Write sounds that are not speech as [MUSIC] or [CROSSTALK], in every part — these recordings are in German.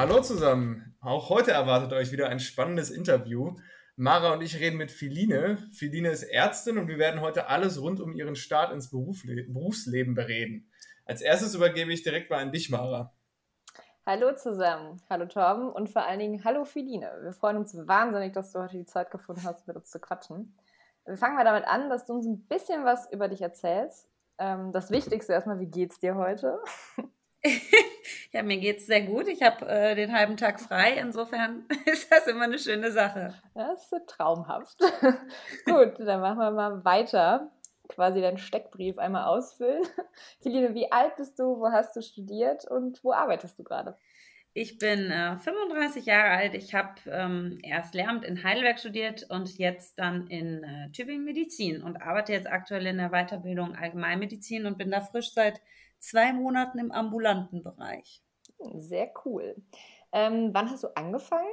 Hallo zusammen. Auch heute erwartet euch wieder ein spannendes Interview. Mara und ich reden mit Filine. Filine ist Ärztin und wir werden heute alles rund um ihren Start ins Berufle Berufsleben bereden. Als erstes übergebe ich direkt mal an dich, Mara. Hallo zusammen, hallo Torben und vor allen Dingen hallo Filine. Wir freuen uns wahnsinnig, dass du heute die Zeit gefunden hast, mit uns zu quatschen. Wir fangen mal damit an, dass du uns ein bisschen was über dich erzählst. Ähm, das Wichtigste erstmal, wie geht's dir heute? [LAUGHS] [LAUGHS] ja, mir geht's sehr gut. Ich habe äh, den halben Tag frei. Insofern [LAUGHS] ist das immer eine schöne Sache. Das ist traumhaft. [LAUGHS] gut, dann machen wir mal weiter. Quasi deinen Steckbrief einmal ausfüllen. Feline, wie alt bist du? Wo hast du studiert und wo arbeitest du gerade? Ich bin äh, 35 Jahre alt. Ich habe ähm, erst Lehramt in Heidelberg studiert und jetzt dann in äh, Tübingen Medizin und arbeite jetzt aktuell in der Weiterbildung Allgemeinmedizin und bin da frisch seit zwei Monaten im ambulanten Bereich. Sehr cool. Ähm, wann hast du angefangen?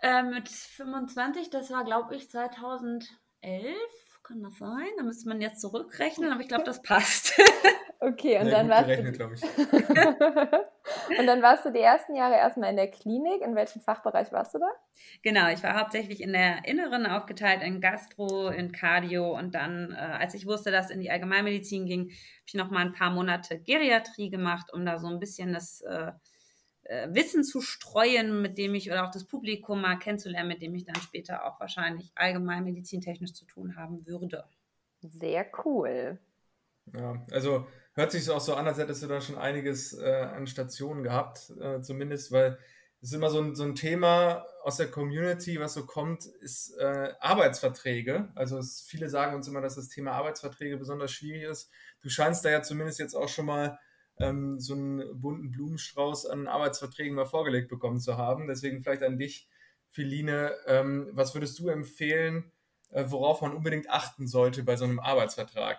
Äh, mit 25, das war, glaube ich, 2011. Kann das sein? Da müsste man jetzt zurückrechnen, aber ich glaube, das passt. [LAUGHS] Okay, und ja, dann warst gerechnet, du. [LAUGHS] und dann warst du die ersten Jahre erstmal in der Klinik. In welchem Fachbereich warst du da? Genau, ich war hauptsächlich in der Inneren aufgeteilt, in Gastro, in Cardio und dann, äh, als ich wusste, dass es in die Allgemeinmedizin ging, habe ich noch mal ein paar Monate Geriatrie gemacht, um da so ein bisschen das äh, äh, Wissen zu streuen, mit dem ich oder auch das Publikum mal kennenzulernen, mit dem ich dann später auch wahrscheinlich allgemeinmedizintechnisch zu tun haben würde. Sehr cool. Ja, also hört sich auch so an, als hättest du da schon einiges äh, an Stationen gehabt, äh, zumindest, weil es ist immer so ein, so ein Thema aus der Community, was so kommt, ist äh, Arbeitsverträge. Also es, viele sagen uns immer, dass das Thema Arbeitsverträge besonders schwierig ist. Du scheinst da ja zumindest jetzt auch schon mal ähm, so einen bunten Blumenstrauß an Arbeitsverträgen mal vorgelegt bekommen zu haben. Deswegen vielleicht an dich, Feline, ähm, was würdest du empfehlen, äh, worauf man unbedingt achten sollte bei so einem Arbeitsvertrag?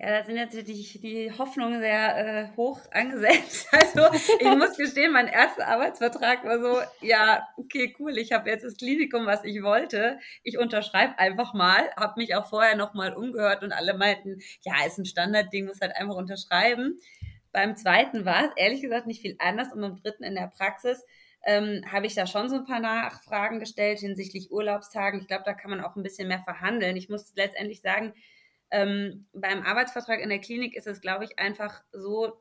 Ja, da sind jetzt die, die Hoffnungen sehr äh, hoch angesetzt. [LAUGHS] Also ich muss gestehen, mein erster Arbeitsvertrag war so, ja, okay, cool, ich habe jetzt das Klinikum, was ich wollte. Ich unterschreibe einfach mal, habe mich auch vorher nochmal umgehört und alle meinten, ja, ist ein Standardding, muss halt einfach unterschreiben. Beim zweiten war es ehrlich gesagt nicht viel anders und beim dritten in der Praxis ähm, habe ich da schon so ein paar Nachfragen gestellt hinsichtlich Urlaubstagen. Ich glaube, da kann man auch ein bisschen mehr verhandeln. Ich muss letztendlich sagen, ähm, beim Arbeitsvertrag in der Klinik ist es, glaube ich, einfach so,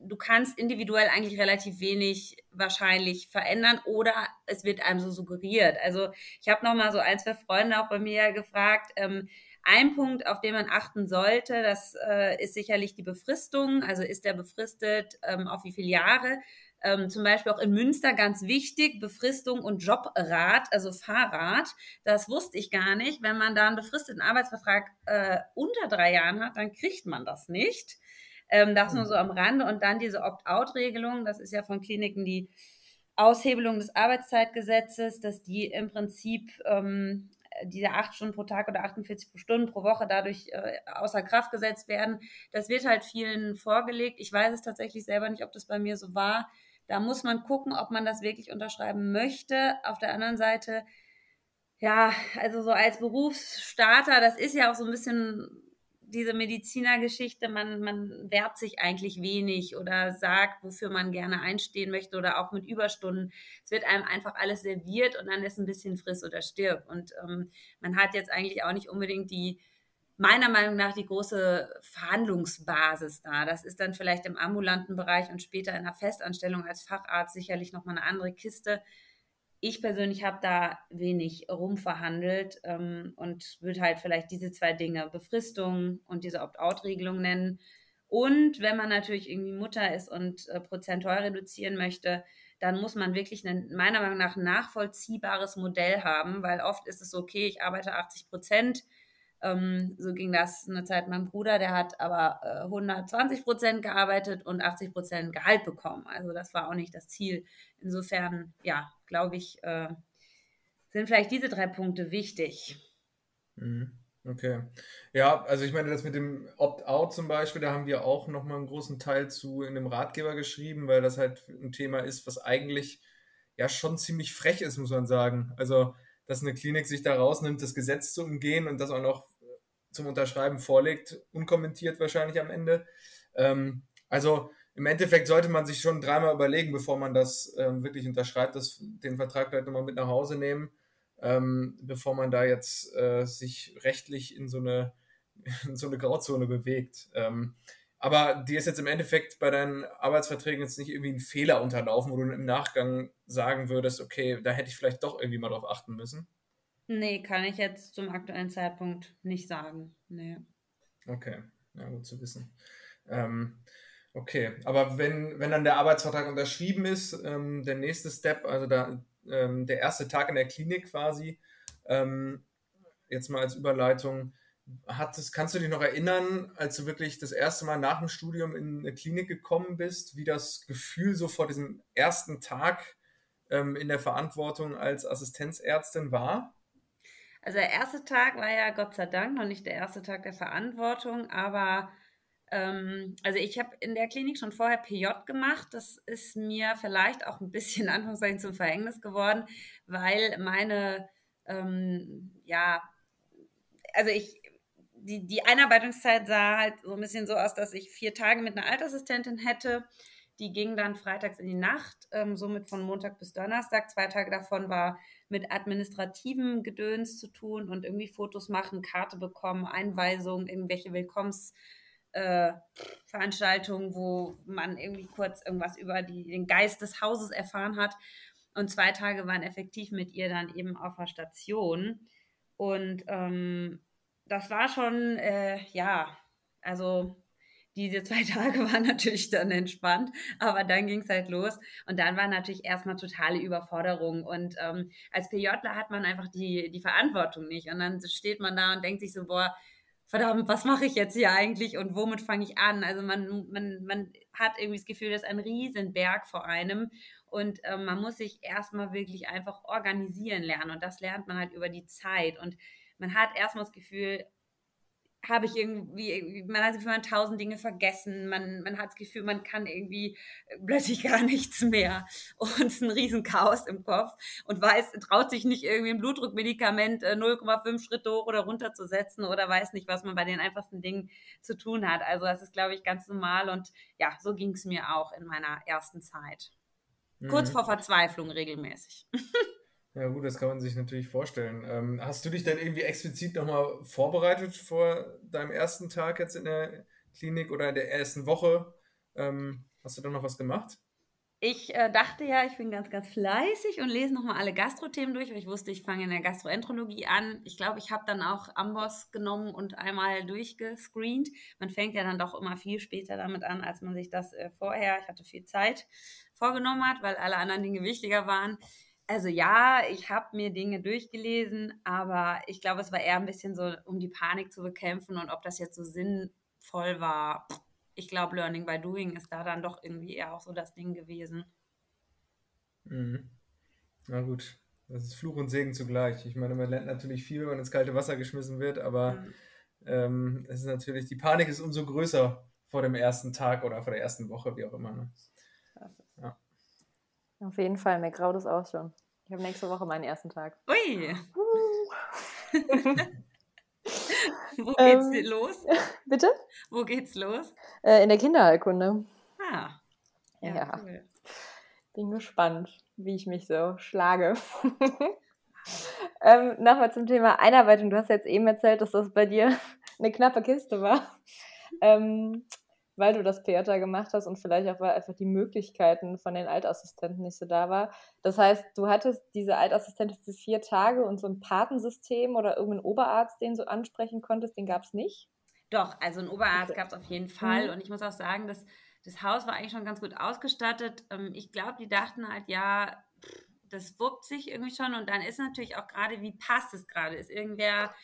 du kannst individuell eigentlich relativ wenig wahrscheinlich verändern oder es wird einem so suggeriert. Also ich habe noch mal so ein, zwei Freunde auch bei mir gefragt. Ähm, ein Punkt, auf den man achten sollte, das äh, ist sicherlich die Befristung. Also ist der befristet ähm, auf wie viele Jahre? Ähm, zum Beispiel auch in Münster ganz wichtig, Befristung und Jobrat, also Fahrrad. Das wusste ich gar nicht. Wenn man da einen befristeten Arbeitsvertrag äh, unter drei Jahren hat, dann kriegt man das nicht. Ähm, das nur so am Rande. Und dann diese Opt-out-Regelung, das ist ja von Kliniken die Aushebelung des Arbeitszeitgesetzes, dass die im Prinzip ähm, diese acht Stunden pro Tag oder 48 Stunden pro Woche dadurch äh, außer Kraft gesetzt werden. Das wird halt vielen vorgelegt. Ich weiß es tatsächlich selber nicht, ob das bei mir so war. Da muss man gucken, ob man das wirklich unterschreiben möchte. Auf der anderen Seite, ja, also so als Berufsstarter, das ist ja auch so ein bisschen diese Medizinergeschichte, man, man wehrt sich eigentlich wenig oder sagt, wofür man gerne einstehen möchte oder auch mit Überstunden. Es wird einem einfach alles serviert und dann ist ein bisschen friss oder stirb. Und ähm, man hat jetzt eigentlich auch nicht unbedingt die meiner Meinung nach die große Verhandlungsbasis da. Das ist dann vielleicht im ambulanten Bereich und später in der Festanstellung als Facharzt sicherlich nochmal eine andere Kiste. Ich persönlich habe da wenig rumverhandelt ähm, und würde halt vielleicht diese zwei Dinge, Befristung und diese Opt-out-Regelung nennen. Und wenn man natürlich irgendwie Mutter ist und äh, prozentual reduzieren möchte, dann muss man wirklich ein, meiner Meinung nach nachvollziehbares Modell haben, weil oft ist es okay, ich arbeite 80 Prozent, ähm, so ging das eine Zeit meinem Bruder, der hat aber äh, 120 Prozent gearbeitet und 80 Prozent Gehalt bekommen. Also das war auch nicht das Ziel. Insofern, ja, glaube ich, äh, sind vielleicht diese drei Punkte wichtig. Mhm. Okay. Ja, also ich meine, das mit dem Opt-out zum Beispiel, da haben wir auch nochmal einen großen Teil zu in dem Ratgeber geschrieben, weil das halt ein Thema ist, was eigentlich ja schon ziemlich frech ist, muss man sagen. Also dass eine Klinik sich da rausnimmt, das Gesetz zu umgehen und das auch noch zum Unterschreiben vorlegt, unkommentiert wahrscheinlich am Ende. Ähm, also im Endeffekt sollte man sich schon dreimal überlegen, bevor man das ähm, wirklich unterschreibt, das, den Vertrag vielleicht nochmal mit nach Hause nehmen, ähm, bevor man da jetzt äh, sich rechtlich in so eine, [LAUGHS] in so eine Grauzone bewegt. Ähm, aber dir ist jetzt im Endeffekt bei deinen Arbeitsverträgen jetzt nicht irgendwie ein Fehler unterlaufen, wo du im Nachgang sagen würdest, okay, da hätte ich vielleicht doch irgendwie mal drauf achten müssen. Nee, kann ich jetzt zum aktuellen Zeitpunkt nicht sagen. Nee. Okay, ja, gut zu wissen. Ähm, okay, aber wenn, wenn dann der Arbeitsvertrag unterschrieben ist, ähm, der nächste Step, also da, ähm, der erste Tag in der Klinik quasi, ähm, jetzt mal als Überleitung, hattest, kannst du dich noch erinnern, als du wirklich das erste Mal nach dem Studium in eine Klinik gekommen bist, wie das Gefühl so vor diesem ersten Tag ähm, in der Verantwortung als Assistenzärztin war? Also der erste Tag war ja Gott sei Dank noch nicht der erste Tag der Verantwortung, aber ähm, also ich habe in der Klinik schon vorher PJ gemacht. Das ist mir vielleicht auch ein bisschen Anführungszeichen zum Verhängnis geworden, weil meine ähm, ja also ich die, die Einarbeitungszeit sah halt so ein bisschen so aus, dass ich vier Tage mit einer Altassistentin hätte. Die ging dann freitags in die Nacht, ähm, somit von Montag bis Donnerstag. Zwei Tage davon war mit administrativem Gedöns zu tun und irgendwie Fotos machen, Karte bekommen, Einweisungen, irgendwelche Willkommensveranstaltungen, äh, wo man irgendwie kurz irgendwas über die, den Geist des Hauses erfahren hat. Und zwei Tage waren effektiv mit ihr dann eben auf der Station. Und ähm, das war schon, äh, ja, also diese zwei [LAUGHS] Tage waren natürlich dann entspannt, aber dann ging es halt los. Und dann war natürlich erstmal totale Überforderung. Und ähm, als PJler hat man einfach die, die Verantwortung nicht. Und dann steht man da und denkt sich so, boah, verdammt, was mache ich jetzt hier eigentlich und womit fange ich an? Also man, man, man hat irgendwie das Gefühl, das ist ein Riesenberg vor einem. Und ähm, man muss sich erstmal wirklich einfach organisieren lernen. Und das lernt man halt über die Zeit. Und man hat erstmal das Gefühl, habe ich irgendwie, man hat das Gefühl, man hat tausend Dinge vergessen, man, man hat das Gefühl, man kann irgendwie äh, plötzlich [LAUGHS] gar nichts mehr und es ist ein Riesenchaos im Kopf und weiß, traut sich nicht irgendwie ein Blutdruckmedikament 0,5 äh, Schritte hoch oder runter zu setzen oder weiß nicht, was man bei den einfachsten Dingen zu tun hat. Also das ist, glaube ich, ganz normal und ja, so ging es mir auch in meiner ersten Zeit. Mhm. Kurz vor Verzweiflung regelmäßig. [LAUGHS] Ja gut, das kann man sich natürlich vorstellen. Ähm, hast du dich dann irgendwie explizit nochmal vorbereitet vor deinem ersten Tag jetzt in der Klinik oder in der ersten Woche? Ähm, hast du dann noch was gemacht? Ich äh, dachte ja, ich bin ganz, ganz fleißig und lese nochmal alle Gastro-Themen durch, weil ich wusste, ich fange in der Gastroenterologie an. Ich glaube, ich habe dann auch Amboss genommen und einmal durchgescreent. Man fängt ja dann doch immer viel später damit an, als man sich das äh, vorher, ich hatte viel Zeit, vorgenommen hat, weil alle anderen Dinge wichtiger waren. Also ja, ich habe mir Dinge durchgelesen, aber ich glaube, es war eher ein bisschen so, um die Panik zu bekämpfen und ob das jetzt so sinnvoll war. Ich glaube, Learning by Doing ist da dann doch irgendwie eher auch so das Ding gewesen. Mhm. Na gut, das ist Fluch und Segen zugleich. Ich meine, man lernt natürlich viel, wenn man ins kalte Wasser geschmissen wird, aber mhm. ähm, es ist natürlich, die Panik ist umso größer vor dem ersten Tag oder vor der ersten Woche, wie auch immer. Ne? Ja. Auf jeden Fall, mir graut es auch schon. Ich habe nächste Woche meinen ersten Tag. Ui! Wo geht's ähm, los? [LAUGHS] Bitte? Wo geht's los? Äh, in der Kinderheilkunde. Ah. Ja. ja. Cool. Bin gespannt, wie ich mich so schlage. [LAUGHS] ähm, Nochmal zum Thema Einarbeitung. Du hast jetzt eben erzählt, dass das bei dir [LAUGHS] eine knappe Kiste war. Ähm, weil du das Theater gemacht hast und vielleicht auch, weil einfach die Möglichkeiten von den Altassistenten nicht so da war. Das heißt, du hattest diese Altassistentin für vier Tage und so ein Patensystem oder irgendeinen Oberarzt, den du ansprechen konntest, den gab es nicht? Doch, also einen Oberarzt okay. gab es auf jeden Fall. Mhm. Und ich muss auch sagen, dass das Haus war eigentlich schon ganz gut ausgestattet. Ähm, ich glaube, die dachten halt, ja, das wuppt sich irgendwie schon. Und dann ist natürlich auch gerade, wie passt es gerade? Ist irgendwer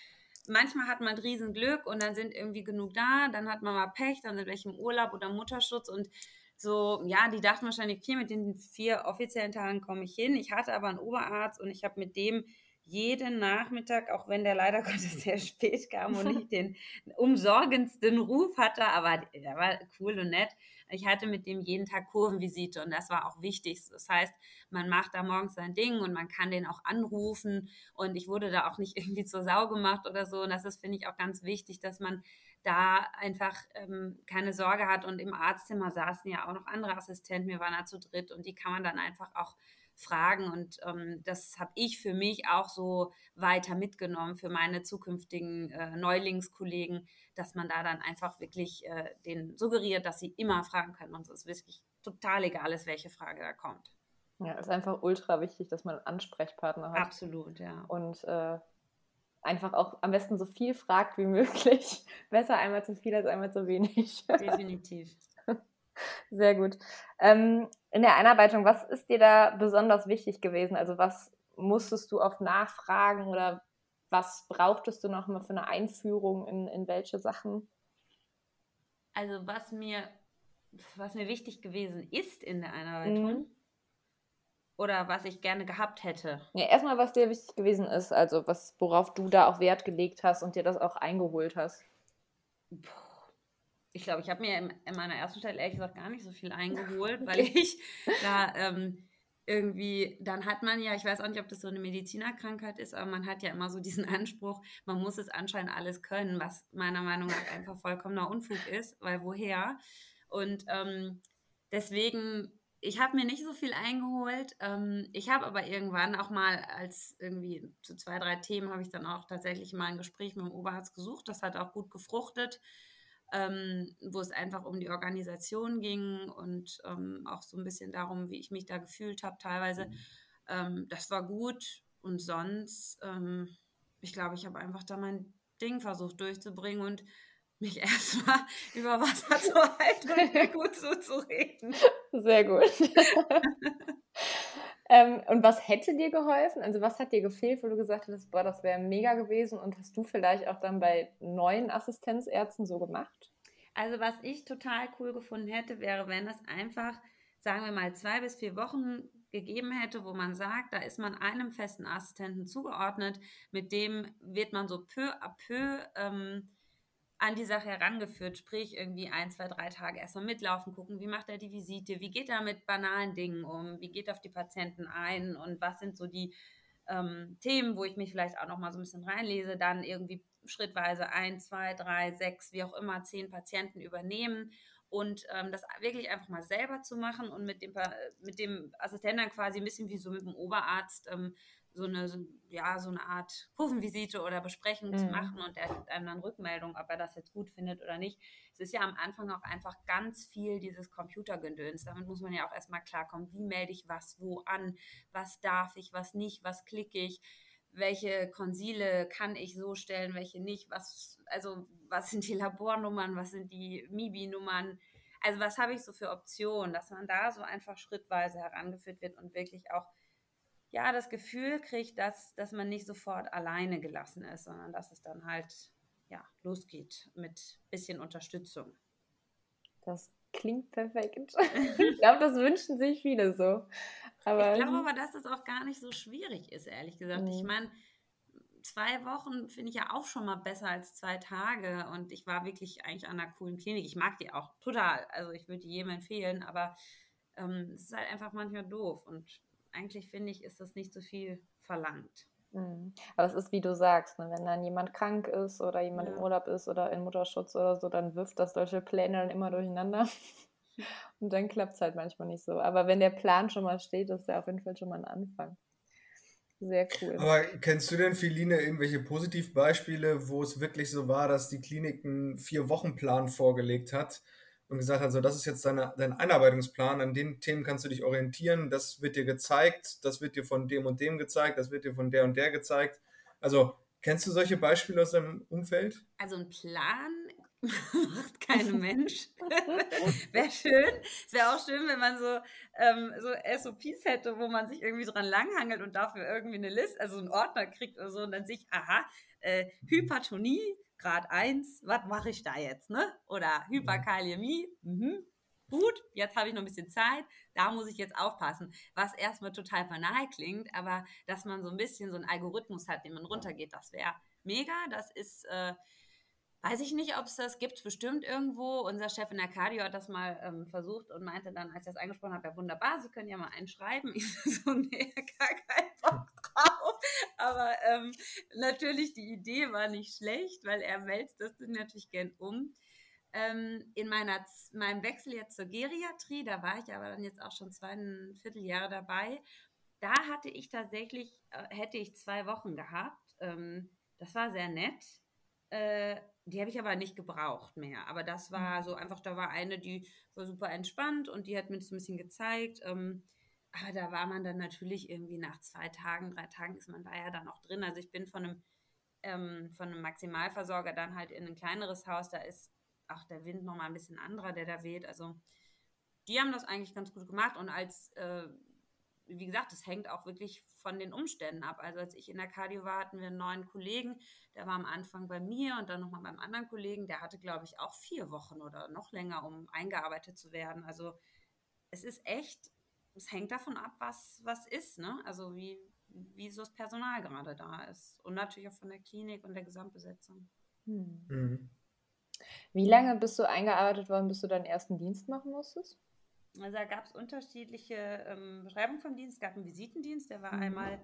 manchmal hat man Riesenglück und dann sind irgendwie genug da, dann hat man mal Pech, dann sind welche im Urlaub oder Mutterschutz und so, ja, die dachten wahrscheinlich, vier mit den vier offiziellen Tagen komme ich hin. Ich hatte aber einen Oberarzt und ich habe mit dem jeden Nachmittag, auch wenn der leider [LAUGHS] Gottes sehr spät kam und [LAUGHS] nicht den umsorgendsten Ruf hatte, aber der war cool und nett. Ich hatte mit dem jeden Tag Kurvenvisite und das war auch wichtig. Das heißt, man macht da morgens sein Ding und man kann den auch anrufen und ich wurde da auch nicht [LAUGHS] irgendwie zur Sau gemacht oder so. Und das ist, finde ich, auch ganz wichtig, dass man da einfach ähm, keine Sorge hat. Und im Arztzimmer saßen ja auch noch andere Assistenten, wir waren da zu dritt und die kann man dann einfach auch fragen. Und ähm, das habe ich für mich auch so weiter mitgenommen für meine zukünftigen äh, Neulingskollegen, dass man da dann einfach wirklich äh, denen suggeriert, dass sie immer fragen können. Und es ist wirklich total egal ist, welche Frage da kommt. Ja, es ist einfach ultra wichtig, dass man einen Ansprechpartner hat. Absolut, ja. Und äh, einfach auch am besten so viel fragt wie [LAUGHS] möglich. Besser einmal zu viel als einmal zu wenig. Definitiv. Sehr gut. Ähm, in der Einarbeitung, was ist dir da besonders wichtig gewesen? Also was musstest du oft nachfragen oder was brauchtest du noch mal für eine Einführung in, in welche Sachen? Also was mir, was mir wichtig gewesen ist in der Einarbeitung mhm. oder was ich gerne gehabt hätte. Ja, erstmal, was dir wichtig gewesen ist, also was, worauf du da auch Wert gelegt hast und dir das auch eingeholt hast. Puh ich glaube, ich habe mir in, in, meiner ersten Stelle ehrlich gesagt gar nicht so viel eingeholt, [LAUGHS] weil ich da ähm, irgendwie, dann hat man ja, ich weiß auch nicht, ob das so eine Medizinerkrankheit ist, aber man hat ja immer so diesen [LAUGHS] Anspruch, man muss es anscheinend alles können, was meiner Meinung nach einfach vollkommener Unfug ist, weil woher? Und ähm, deswegen, ich habe mir nicht so viel eingeholt. Ähm, ich habe aber irgendwann auch mal als irgendwie zu zwei, drei Themen habe ich dann auch tatsächlich mal ein Gespräch mit dem Oberarzt gesucht. Das hat auch gut gefruchtet ähm, wo es einfach um die Organisation ging und ähm, auch so ein bisschen darum, wie ich mich da gefühlt habe teilweise. Mhm. Ähm, das war gut und sonst, ähm, ich glaube, ich habe einfach da mein Ding versucht durchzubringen und mich [LAUGHS] erstmal über Wasser zu halten und [LAUGHS] mir gut zuzureden. Sehr gut. [LAUGHS] Ähm, und was hätte dir geholfen? Also was hat dir gefehlt, wo du gesagt hast, boah, das wäre mega gewesen und hast du vielleicht auch dann bei neuen Assistenzärzten so gemacht? Also was ich total cool gefunden hätte, wäre, wenn es einfach, sagen wir mal, zwei bis vier Wochen gegeben hätte, wo man sagt, da ist man einem festen Assistenten zugeordnet, mit dem wird man so peu à peu ähm, an die Sache herangeführt, sprich irgendwie ein, zwei, drei Tage erstmal mitlaufen, gucken, wie macht er die Visite, wie geht er mit banalen Dingen um, wie geht er auf die Patienten ein und was sind so die ähm, Themen, wo ich mich vielleicht auch noch mal so ein bisschen reinlese, dann irgendwie schrittweise ein, zwei, drei, sechs, wie auch immer, zehn Patienten übernehmen und ähm, das wirklich einfach mal selber zu machen und mit dem, mit dem Assistenten quasi ein bisschen wie so mit dem Oberarzt ähm, so eine, ja, so eine Art Kurvenvisite oder Besprechung mhm. zu machen und er gibt einem dann Rückmeldung, ob er das jetzt gut findet oder nicht. Es ist ja am Anfang auch einfach ganz viel dieses Computergedöns. Damit muss man ja auch erstmal klarkommen, wie melde ich was wo an, was darf ich, was nicht, was klicke ich, welche Konsile kann ich so stellen, welche nicht, was, also was sind die Labornummern, was sind die MIBI-Nummern, also was habe ich so für Optionen, dass man da so einfach schrittweise herangeführt wird und wirklich auch ja, das Gefühl kriegt, dass, dass man nicht sofort alleine gelassen ist, sondern dass es dann halt ja, losgeht mit bisschen Unterstützung. Das klingt perfekt. [LAUGHS] ich glaube, das wünschen sich viele so. Aber ich glaube aber, dass das auch gar nicht so schwierig ist, ehrlich gesagt. Mhm. Ich meine, zwei Wochen finde ich ja auch schon mal besser als zwei Tage. Und ich war wirklich eigentlich an einer coolen Klinik. Ich mag die auch total. Also ich würde die jedem empfehlen, aber ähm, es ist halt einfach manchmal doof. Und eigentlich finde ich, ist das nicht so viel verlangt. Mhm. Aber es ist, wie du sagst, ne? wenn dann jemand krank ist oder jemand ja. im Urlaub ist oder in Mutterschutz oder so, dann wirft das solche Pläne dann immer durcheinander. [LAUGHS] Und dann klappt es halt manchmal nicht so. Aber wenn der Plan schon mal steht, ist ja auf jeden Fall schon mal ein Anfang. Sehr cool. Aber kennst du denn, Feline, irgendwelche Positivbeispiele, wo es wirklich so war, dass die Klinik einen Vier-Wochen-Plan vorgelegt hat und gesagt hat, so das ist jetzt deine, dein Einarbeitungsplan, an den Themen kannst du dich orientieren, das wird dir gezeigt, das wird dir von dem und dem gezeigt, das wird dir von der und der gezeigt. Also kennst du solche Beispiele aus deinem Umfeld? Also ein Plan [LAUGHS] macht kein [LAUGHS] Mensch. wäre schön. Es wäre auch schön, wenn man so, ähm, so SOPs hätte, wo man sich irgendwie dran langhangelt und dafür irgendwie eine Liste, also einen Ordner kriegt oder so und dann sich, aha, äh, Hypertonie, Grad 1, was mache ich da jetzt, ne? Oder Hyperkaliämie, mhm. gut, jetzt habe ich noch ein bisschen Zeit, da muss ich jetzt aufpassen. Was erstmal total banal klingt, aber dass man so ein bisschen so einen Algorithmus hat, den man runtergeht, das wäre mega. Das ist, äh, weiß ich nicht, ob es das gibt, bestimmt irgendwo. Unser Chef in der Cardio hat das mal ähm, versucht und meinte dann, als ich das angesprochen habe, ja wunderbar, Sie können ja mal einen schreiben. [LAUGHS] Ich so, nee, gar keinen Bock drauf. Aber ähm, natürlich, die Idee war nicht schlecht, weil er wälzt das natürlich gern um ähm, in meiner, meinem Wechsel jetzt zur Geriatrie, da war ich aber dann jetzt auch schon zweieinviertel Jahre dabei, da hatte ich tatsächlich, äh, hätte ich zwei Wochen gehabt. Ähm, das war sehr nett. Die habe ich aber nicht gebraucht mehr. Aber das war mhm. so einfach, da war eine, die war super entspannt und die hat mir das ein bisschen gezeigt. Ähm, aber da war man dann natürlich irgendwie nach zwei Tagen, drei Tagen ist man da ja dann auch drin. Also ich bin von einem, ähm, von einem Maximalversorger dann halt in ein kleineres Haus, da ist auch der Wind nochmal ein bisschen anderer, der da weht. Also die haben das eigentlich ganz gut gemacht und als, äh, wie gesagt, das hängt auch wirklich von den Umständen ab. Also als ich in der Cardio war, hatten wir einen neuen Kollegen, der war am Anfang bei mir und dann nochmal beim anderen Kollegen, der hatte, glaube ich, auch vier Wochen oder noch länger, um eingearbeitet zu werden. Also es ist echt, es hängt davon ab, was, was ist, ne? Also wie, wie so das Personal gerade da ist. Und natürlich auch von der Klinik und der Gesamtbesetzung. Hm. Mhm. Wie lange bist du eingearbeitet worden, bis du deinen ersten Dienst machen musstest? Also da gab es unterschiedliche ähm, Beschreibungen vom Dienst. Es gab einen Visitendienst, der war mhm. einmal,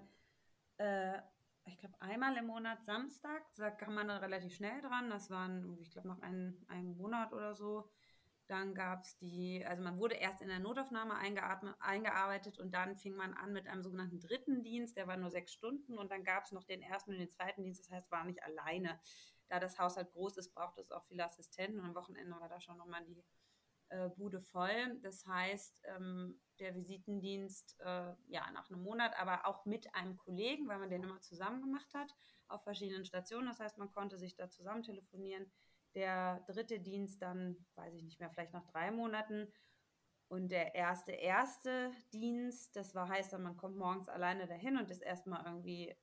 äh, ich glaube, einmal im Monat Samstag. Da kam man dann relativ schnell dran. Das waren, ich glaube, noch einen, einen Monat oder so. Dann gab es die, also man wurde erst in der Notaufnahme eingearbeitet und dann fing man an mit einem sogenannten dritten Dienst, der war nur sechs Stunden und dann gab es noch den ersten und den zweiten Dienst, das heißt, war nicht alleine. Da das Haus halt groß ist, braucht es auch viele Assistenten und am Wochenende war da schon nochmal die äh, Bude voll. Das heißt, ähm, der Visitendienst, äh, ja, nach einem Monat, aber auch mit einem Kollegen, weil man den immer zusammen gemacht hat, auf verschiedenen Stationen. Das heißt, man konnte sich da zusammen telefonieren der dritte Dienst dann, weiß ich nicht mehr, vielleicht nach drei Monaten. Und der erste, erste Dienst, das war heißt dann, man kommt morgens alleine dahin und ist erstmal irgendwie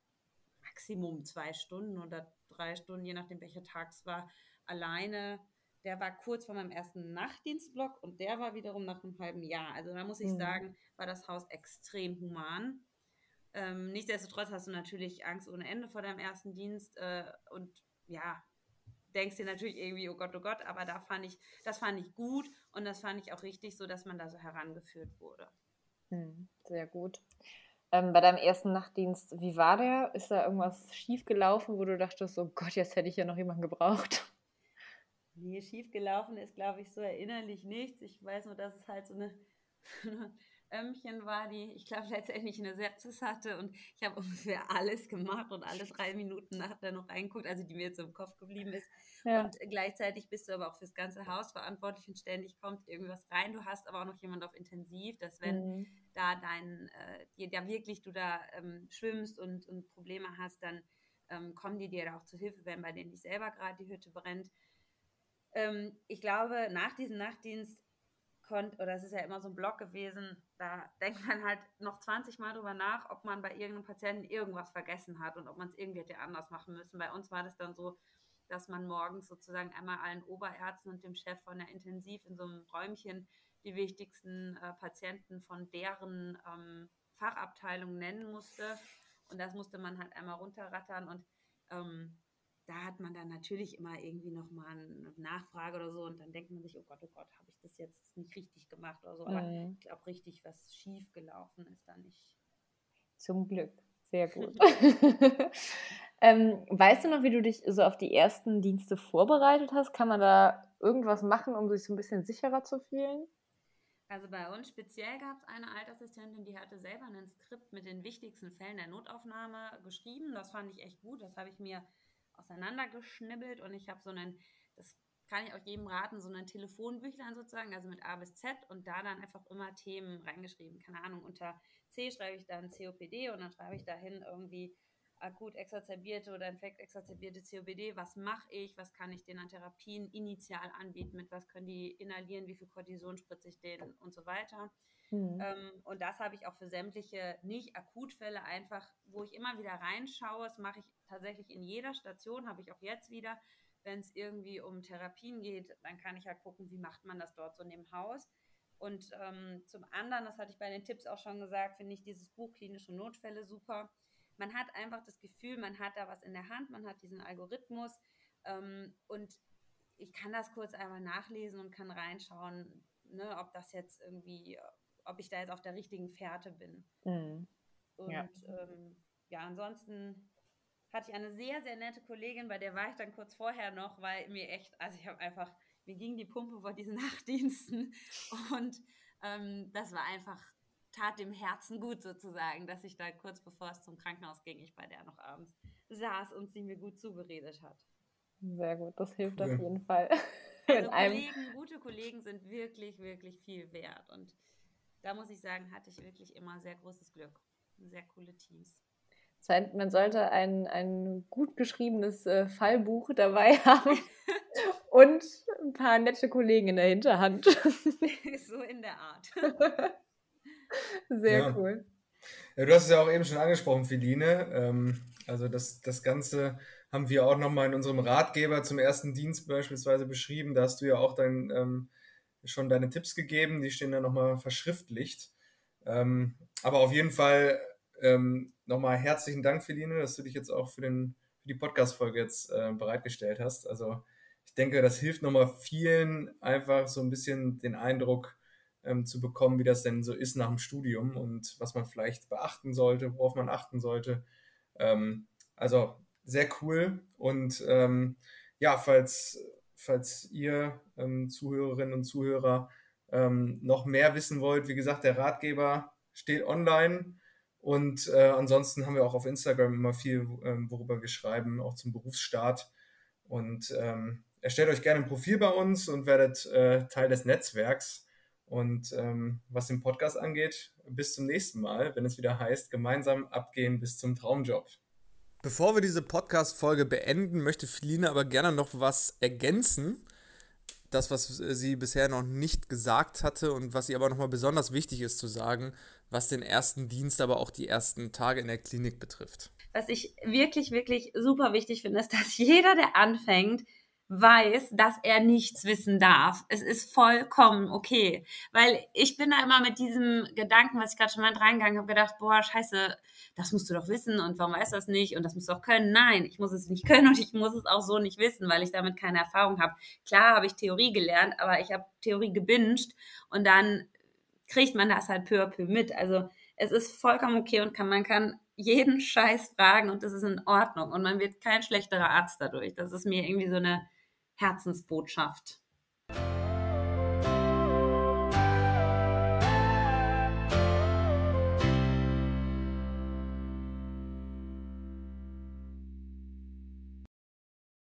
Maximum zwei Stunden oder drei Stunden, je nachdem welcher Tag es war, alleine. Der war kurz vor meinem ersten Nachtdienstblock und der war wiederum nach einem halben Jahr. Also da muss ich mhm. sagen, war das Haus extrem human. Ähm, nichtsdestotrotz hast du natürlich Angst ohne Ende vor deinem ersten Dienst äh, und ja, denkst dir natürlich irgendwie, oh Gott, oh Gott, aber da fand ich, das fand ich gut und das fand ich auch richtig, so dass man da so herangeführt wurde. Hm, sehr gut. Ähm, bei deinem ersten Nachtdienst, wie war der? Ist da irgendwas schief gelaufen, wo du dachtest, oh Gott, jetzt hätte ich ja noch jemanden gebraucht? Nee, schief gelaufen ist, glaube ich, so erinnerlich nichts. Ich weiß nur, dass es halt so eine [LAUGHS] Ömmchen war, die ich glaube letztendlich eine Sepsis hatte und ich habe [LAUGHS] ungefähr alles gemacht und alle drei Minuten nachher noch reinguckt, also die mir jetzt im Kopf geblieben ist. Ja. Und gleichzeitig bist du aber auch fürs ganze Haus verantwortlich und ständig kommt irgendwas rein. Du hast aber auch noch jemand auf Intensiv, dass wenn mhm. da dein, äh, da wirklich du da ähm, schwimmst und, und Probleme hast, dann ähm, kommen die dir da auch zu Hilfe, wenn bei denen nicht selber gerade die Hütte brennt. Ähm, ich glaube, nach diesem Nachtdienst konnte, oder es ist ja immer so ein Block gewesen, da denkt man halt noch 20 Mal drüber nach, ob man bei irgendeinem Patienten irgendwas vergessen hat und ob man es irgendwie hätte anders machen müssen. Bei uns war das dann so, dass man morgens sozusagen einmal allen Oberärzten und dem Chef von der Intensiv in so einem Räumchen die wichtigsten äh, Patienten von deren ähm, Fachabteilung nennen musste. Und das musste man halt einmal runterrattern und ähm, da hat man dann natürlich immer irgendwie nochmal eine Nachfrage oder so und dann denkt man sich, oh Gott, oh Gott, habe ich das jetzt nicht richtig gemacht oder so. Aber mhm. ich glaube, richtig was schief gelaufen ist da nicht. Zum Glück. Sehr [LAUGHS] gut. [LAUGHS] ähm, weißt du noch, wie du dich so auf die ersten Dienste vorbereitet hast? Kann man da irgendwas machen, um sich so ein bisschen sicherer zu fühlen? Also bei uns speziell gab es eine Altassistentin, die hatte selber ein Skript mit den wichtigsten Fällen der Notaufnahme geschrieben. Das fand ich echt gut. Das habe ich mir auseinandergeschnibbelt und ich habe so einen, das kann ich auch jedem raten, so ein Telefonbüchlein sozusagen, also mit A bis Z und da dann einfach immer Themen reingeschrieben. Keine Ahnung, unter C schreibe ich dann COPD und dann schreibe ich dahin irgendwie akut exazerbierte oder infekt exazerbierte COPD. Was mache ich? Was kann ich denen an Therapien initial anbieten? Mit was können die inhalieren? Wie viel Cortison spritze ich denen und so weiter? Mhm. Ähm, und das habe ich auch für sämtliche Nicht-Akutfälle einfach, wo ich immer wieder reinschaue. Das mache ich tatsächlich in jeder Station, habe ich auch jetzt wieder. Wenn es irgendwie um Therapien geht, dann kann ich halt gucken, wie macht man das dort so in dem Haus. Und ähm, zum anderen, das hatte ich bei den Tipps auch schon gesagt, finde ich dieses Buch Klinische Notfälle super. Man hat einfach das Gefühl, man hat da was in der Hand, man hat diesen Algorithmus ähm, und ich kann das kurz einmal nachlesen und kann reinschauen, ne, ob das jetzt irgendwie, ob ich da jetzt auf der richtigen Fährte bin. Mhm. Und ja. Ähm, ja, ansonsten hatte ich eine sehr, sehr nette Kollegin, bei der war ich dann kurz vorher noch, weil mir echt, also ich habe einfach mir ging die Pumpe vor diesen [LAUGHS] Nachtdiensten und ähm, das war einfach, tat dem Herzen gut sozusagen, dass ich da kurz bevor es zum Krankenhaus ging, ich bei der noch abends saß und sie mir gut zugeredet hat. Sehr gut, das hilft auf jeden Fall. [LAUGHS] Also Kollegen, gute Kollegen sind wirklich, wirklich viel wert und da muss ich sagen, hatte ich wirklich immer sehr großes Glück. Sehr coole Teams. Man sollte ein, ein gut geschriebenes äh, Fallbuch dabei [LAUGHS] haben [LAUGHS] und ein paar nette Kollegen in der Hinterhand. so in der Art. Sehr ja. cool. Ja, du hast es ja auch eben schon angesprochen, Feline. Ähm, also das, das Ganze haben wir auch nochmal in unserem Ratgeber zum ersten Dienst beispielsweise beschrieben. Da hast du ja auch dein, ähm, schon deine Tipps gegeben, die stehen da nochmal verschriftlicht. Ähm, aber auf jeden Fall ähm, nochmal herzlichen Dank, Feline, dass du dich jetzt auch für, den, für die Podcast-Folge jetzt äh, bereitgestellt hast. Also ich denke, das hilft nochmal vielen, einfach so ein bisschen den Eindruck ähm, zu bekommen, wie das denn so ist nach dem Studium und was man vielleicht beachten sollte, worauf man achten sollte. Ähm, also sehr cool. Und ähm, ja, falls, falls ihr ähm, Zuhörerinnen und Zuhörer ähm, noch mehr wissen wollt, wie gesagt, der Ratgeber steht online. Und äh, ansonsten haben wir auch auf Instagram immer viel, ähm, worüber wir schreiben, auch zum Berufsstart. Und erstellt euch gerne ein Profil bei uns und werdet äh, Teil des Netzwerks. Und ähm, was den Podcast angeht, bis zum nächsten Mal, wenn es wieder heißt, gemeinsam abgehen bis zum Traumjob. Bevor wir diese Podcast-Folge beenden, möchte Feline aber gerne noch was ergänzen. Das, was sie bisher noch nicht gesagt hatte und was ihr aber nochmal besonders wichtig ist zu sagen, was den ersten Dienst, aber auch die ersten Tage in der Klinik betrifft. Was ich wirklich, wirklich super wichtig finde, ist, dass jeder, der anfängt, weiß, dass er nichts wissen darf. Es ist vollkommen okay. Weil ich bin da immer mit diesem Gedanken, was ich gerade schon mal reingegangen habe, gedacht, boah, scheiße, das musst du doch wissen und warum weißt du das nicht und das musst du auch können. Nein, ich muss es nicht [LAUGHS] können und ich muss es auch so nicht wissen, weil ich damit keine Erfahrung habe. Klar habe ich Theorie gelernt, aber ich habe Theorie gebinged und dann kriegt man das halt peu à peu mit. Also es ist vollkommen okay und kann, man kann jeden Scheiß fragen und das ist in Ordnung und man wird kein schlechterer Arzt dadurch. Das ist mir irgendwie so eine Herzensbotschaft.